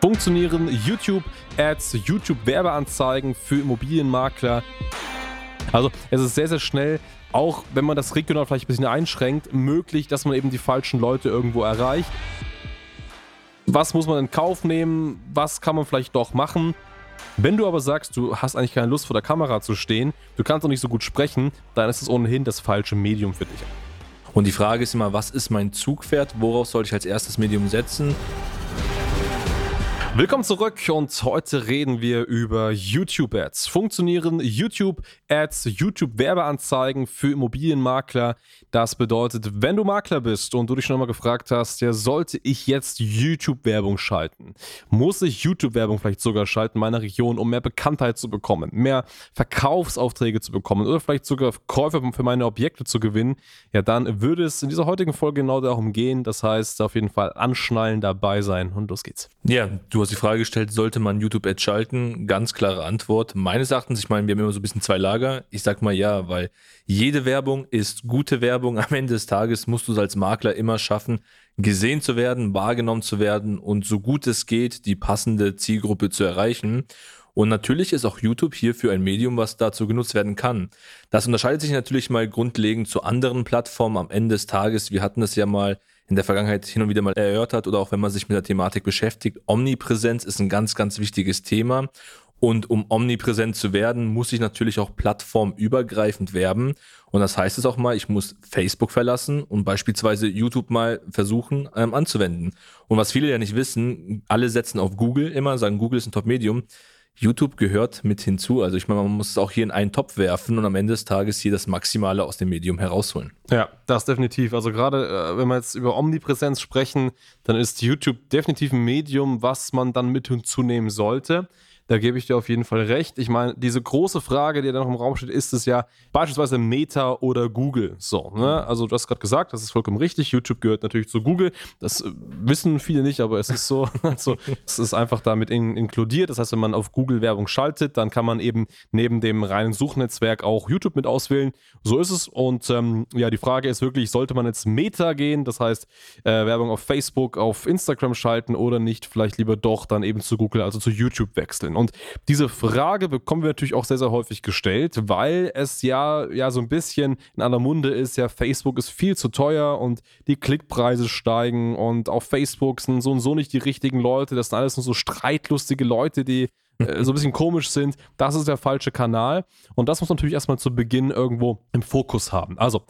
Funktionieren YouTube-Ads, YouTube-Werbeanzeigen für Immobilienmakler? Also es ist sehr, sehr schnell, auch wenn man das regional vielleicht ein bisschen einschränkt, möglich, dass man eben die falschen Leute irgendwo erreicht. Was muss man in Kauf nehmen? Was kann man vielleicht doch machen? Wenn du aber sagst, du hast eigentlich keine Lust vor der Kamera zu stehen, du kannst auch nicht so gut sprechen, dann ist es ohnehin das falsche Medium für dich. Und die Frage ist immer, was ist mein Zugpferd? Worauf sollte ich als erstes Medium setzen? Willkommen zurück und heute reden wir über YouTube-Ads. Funktionieren YouTube-Ads, YouTube-Werbeanzeigen für Immobilienmakler? Das bedeutet, wenn du Makler bist und du dich schon mal gefragt hast, ja, sollte ich jetzt YouTube-Werbung schalten? Muss ich YouTube-Werbung vielleicht sogar schalten in meiner Region, um mehr Bekanntheit zu bekommen, mehr Verkaufsaufträge zu bekommen oder vielleicht sogar Käufer für meine Objekte zu gewinnen? Ja, dann würde es in dieser heutigen Folge genau darum gehen. Das heißt, auf jeden Fall anschnallen, dabei sein und los geht's. Ja, du hast die Frage gestellt, sollte man YouTube-Ads schalten? Ganz klare Antwort. Meines Erachtens, ich meine, wir haben immer so ein bisschen zwei Lager. Ich sag mal ja, weil jede Werbung ist gute Werbung. Am Ende des Tages musst du es als Makler immer schaffen, gesehen zu werden, wahrgenommen zu werden und so gut es geht, die passende Zielgruppe zu erreichen. Und natürlich ist auch YouTube hierfür ein Medium, was dazu genutzt werden kann. Das unterscheidet sich natürlich mal grundlegend zu anderen Plattformen am Ende des Tages. Wir hatten das ja mal in der Vergangenheit hin und wieder mal erörtert oder auch wenn man sich mit der Thematik beschäftigt. Omnipräsenz ist ein ganz, ganz wichtiges Thema. Und um omnipräsent zu werden, muss ich natürlich auch plattformübergreifend werben. Und das heißt es auch mal, ich muss Facebook verlassen und beispielsweise YouTube mal versuchen ähm, anzuwenden. Und was viele ja nicht wissen, alle setzen auf Google immer, sagen, Google ist ein Top-Medium. YouTube gehört mit hinzu. Also ich meine, man muss es auch hier in einen Topf werfen und am Ende des Tages hier das Maximale aus dem Medium herausholen. Ja, das definitiv. Also gerade äh, wenn wir jetzt über Omnipräsenz sprechen, dann ist YouTube definitiv ein Medium, was man dann mit hinzunehmen sollte. Da gebe ich dir auf jeden Fall recht. Ich meine, diese große Frage, die da noch im Raum steht, ist es ja beispielsweise Meta oder Google. So, ne? Also du hast gerade gesagt, das ist vollkommen richtig. YouTube gehört natürlich zu Google. Das äh, wissen viele nicht, aber es ist so. Also es ist einfach damit in, inkludiert. Das heißt, wenn man auf Google Werbung schaltet, dann kann man eben neben dem reinen Suchnetzwerk auch YouTube mit auswählen. So ist es. Und ähm, ja, die Frage ist wirklich, sollte man jetzt Meta gehen? Das heißt, äh, Werbung auf Facebook, auf Instagram schalten oder nicht? Vielleicht lieber doch dann eben zu Google, also zu YouTube wechseln. Und diese Frage bekommen wir natürlich auch sehr, sehr häufig gestellt, weil es ja, ja so ein bisschen in aller Munde ist, ja, Facebook ist viel zu teuer und die Klickpreise steigen und auf Facebook sind so und so nicht die richtigen Leute, das sind alles nur so streitlustige Leute, die äh, so ein bisschen komisch sind, das ist der falsche Kanal. Und das muss man natürlich erstmal zu Beginn irgendwo im Fokus haben. Also,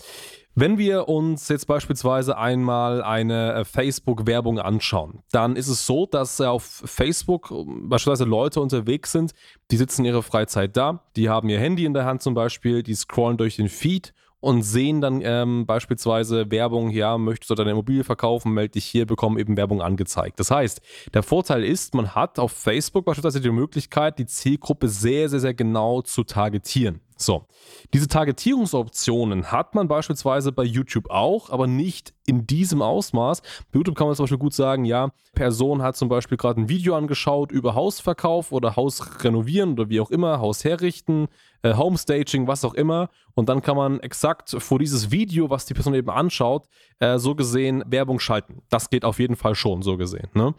wenn wir uns jetzt beispielsweise einmal eine äh, Facebook-Werbung anschauen, dann ist es so, dass auf Facebook ähm, beispielsweise Leute unterwegs sind, die sitzen ihre Freizeit da, die haben ihr Handy in der Hand zum Beispiel, die scrollen durch den Feed und sehen dann ähm, beispielsweise Werbung, ja, möchtest du deine Immobilie verkaufen, melde dich hier, bekommen eben Werbung angezeigt. Das heißt, der Vorteil ist, man hat auf Facebook beispielsweise die Möglichkeit, die Zielgruppe sehr, sehr, sehr genau zu targetieren. So, diese Targetierungsoptionen hat man beispielsweise bei YouTube auch, aber nicht in diesem Ausmaß. Bei YouTube kann man zum Beispiel gut sagen, ja, Person hat zum Beispiel gerade ein Video angeschaut über Hausverkauf oder Haus renovieren oder wie auch immer, Haus herrichten, äh, Homestaging, was auch immer. Und dann kann man exakt vor dieses Video, was die Person eben anschaut, äh, so gesehen Werbung schalten. Das geht auf jeden Fall schon, so gesehen. Ne?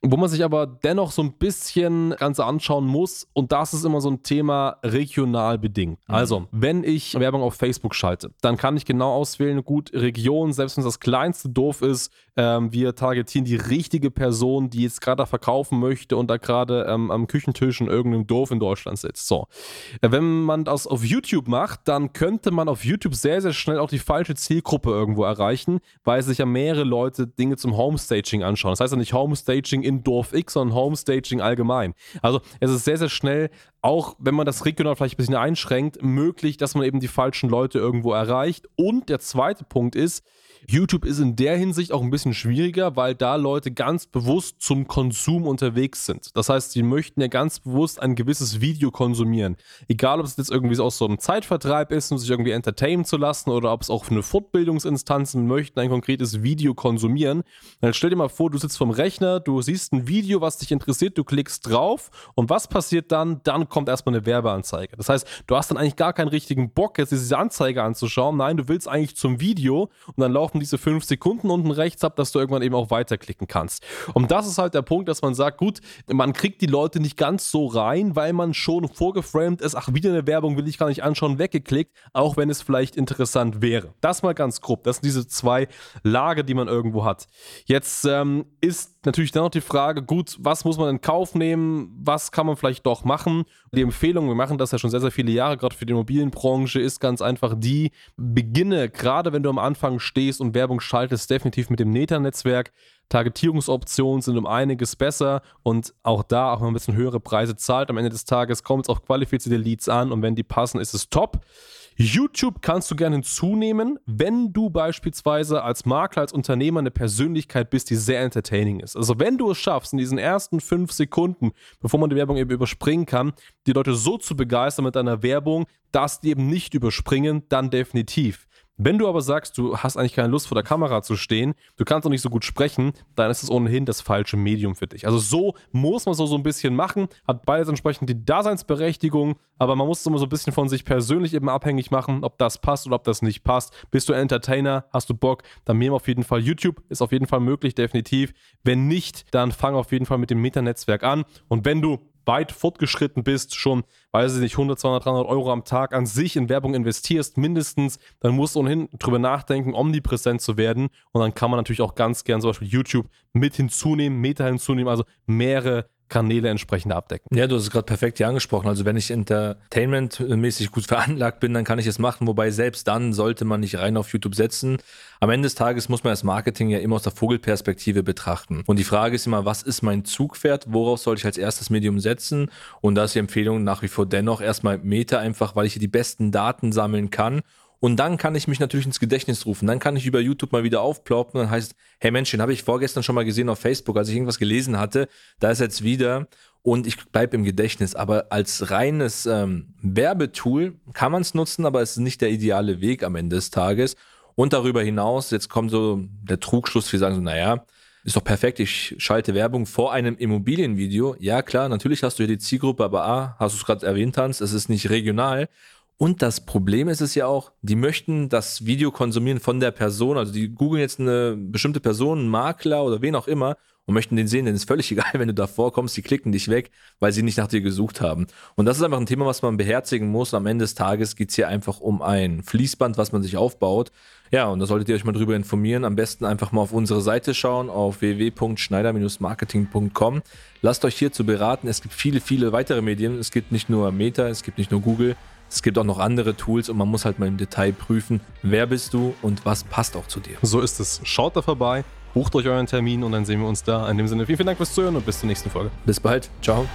Wo man sich aber dennoch so ein bisschen Ganze anschauen muss, und das ist immer so ein Thema regional bedingt. Mhm. Also, wenn ich Werbung auf Facebook schalte, dann kann ich genau auswählen, gut, Region, selbst wenn es das kleinste Dorf ist, ähm, wir targetieren die richtige Person, die jetzt gerade verkaufen möchte und da gerade ähm, am Küchentisch in irgendeinem Dorf in Deutschland sitzt. So. Äh, wenn man das auf YouTube macht, dann könnte man auf YouTube sehr, sehr schnell auch die falsche Zielgruppe irgendwo erreichen, weil sich ja mehrere Leute Dinge zum Homestaging anschauen. Das heißt ja nicht Homestaging in Dorf X, sondern Homestaging allgemein. Also es ist sehr, sehr schnell, auch wenn man das regional vielleicht ein bisschen einschränkt, möglich, dass man eben die falschen Leute irgendwo erreicht. Und der zweite Punkt ist, YouTube ist in der Hinsicht auch ein bisschen schwieriger, weil da Leute ganz bewusst zum Konsum unterwegs sind. Das heißt, sie möchten ja ganz bewusst ein gewisses Video konsumieren. Egal, ob es jetzt irgendwie aus so einem Zeitvertreib ist, um sich irgendwie entertainen zu lassen oder ob es auch für eine Fortbildungsinstanzen möchten ein konkretes Video konsumieren. Dann stell dir mal vor, du sitzt vom Rechner, du siehst ein Video, was dich interessiert, du klickst drauf und was passiert dann? Dann kommt erstmal eine Werbeanzeige. Das heißt, du hast dann eigentlich gar keinen richtigen Bock, jetzt diese Anzeige anzuschauen. Nein, du willst eigentlich zum Video und dann laufen laufen diese fünf Sekunden unten rechts ab, dass du irgendwann eben auch weiterklicken kannst. Und das ist halt der Punkt, dass man sagt, gut, man kriegt die Leute nicht ganz so rein, weil man schon vorgeframed ist, ach, wieder eine Werbung will ich gar nicht anschauen, weggeklickt, auch wenn es vielleicht interessant wäre. Das mal ganz grob. Das sind diese zwei Lager, die man irgendwo hat. Jetzt ähm, ist natürlich dann noch die Frage, gut, was muss man in Kauf nehmen? Was kann man vielleicht doch machen? Die Empfehlung, wir machen das ja schon sehr, sehr viele Jahre, gerade für die Immobilienbranche, ist ganz einfach die, beginne, gerade wenn du am Anfang stehst und Werbung schaltest, definitiv mit dem Neta-Netzwerk. Targetierungsoptionen sind um einiges besser und auch da, auch wenn man ein bisschen höhere Preise zahlt, am Ende des Tages kommt es auf qualifizierte Leads an und wenn die passen, ist es top. YouTube kannst du gerne hinzunehmen, wenn du beispielsweise als Makler, als Unternehmer eine Persönlichkeit bist, die sehr entertaining ist. Also wenn du es schaffst, in diesen ersten fünf Sekunden, bevor man die Werbung eben überspringen kann, die Leute so zu begeistern mit deiner Werbung, dass die eben nicht überspringen, dann definitiv. Wenn du aber sagst, du hast eigentlich keine Lust vor der Kamera zu stehen, du kannst auch nicht so gut sprechen, dann ist es ohnehin das falsche Medium für dich. Also so muss man es so ein bisschen machen, hat beides entsprechend die Daseinsberechtigung, aber man muss es immer so ein bisschen von sich persönlich eben abhängig machen, ob das passt oder ob das nicht passt. Bist du Entertainer, hast du Bock, dann nehmen auf jeden Fall YouTube, ist auf jeden Fall möglich, definitiv. Wenn nicht, dann fang auf jeden Fall mit dem Meta-Netzwerk an und wenn du weit fortgeschritten bist, schon, weiß ich nicht, 100, 200, 300 Euro am Tag an sich in Werbung investierst, mindestens, dann musst du ohnehin drüber nachdenken, omnipräsent zu werden. Und dann kann man natürlich auch ganz gern zum Beispiel YouTube mit hinzunehmen, Meta hinzunehmen, also mehrere Kanäle entsprechend abdecken. Ja, du hast es gerade perfekt hier angesprochen. Also wenn ich entertainmentmäßig gut veranlagt bin, dann kann ich es machen. Wobei selbst dann sollte man nicht rein auf YouTube setzen. Am Ende des Tages muss man das Marketing ja immer aus der Vogelperspektive betrachten. Und die Frage ist immer, was ist mein Zugpferd? Worauf soll ich als erstes Medium setzen? Und da ist die Empfehlung nach wie vor dennoch erstmal Meta einfach, weil ich hier die besten Daten sammeln kann und dann kann ich mich natürlich ins Gedächtnis rufen. Dann kann ich über YouTube mal wieder aufploppen. Dann heißt, hey Mensch, den habe ich vorgestern schon mal gesehen auf Facebook, als ich irgendwas gelesen hatte. Da ist jetzt wieder und ich bleibe im Gedächtnis. Aber als reines ähm, Werbetool kann man es nutzen, aber es ist nicht der ideale Weg am Ende des Tages. Und darüber hinaus, jetzt kommt so der Trugschluss, wir sagen so, naja, ist doch perfekt, ich schalte Werbung vor einem Immobilienvideo. Ja, klar, natürlich hast du hier die Zielgruppe, aber A, hast du es gerade erwähnt, Hans, es ist nicht regional. Und das Problem ist es ja auch, die möchten das Video konsumieren von der Person. Also die googeln jetzt eine bestimmte Person, einen Makler oder wen auch immer und möchten den sehen, denn ist völlig egal, wenn du da vorkommst, die klicken dich weg, weil sie nicht nach dir gesucht haben. Und das ist einfach ein Thema, was man beherzigen muss. Am Ende des Tages geht es hier einfach um ein Fließband, was man sich aufbaut. Ja, und da solltet ihr euch mal drüber informieren. Am besten einfach mal auf unsere Seite schauen, auf www.schneider-marketing.com. Lasst euch hierzu beraten. Es gibt viele, viele weitere Medien. Es gibt nicht nur Meta, es gibt nicht nur Google. Es gibt auch noch andere Tools und man muss halt mal im Detail prüfen, wer bist du und was passt auch zu dir. So ist es. Schaut da vorbei, bucht euch euren Termin und dann sehen wir uns da. In dem Sinne, vielen, vielen Dank fürs Zuhören und bis zur nächsten Folge. Bis bald. Ciao.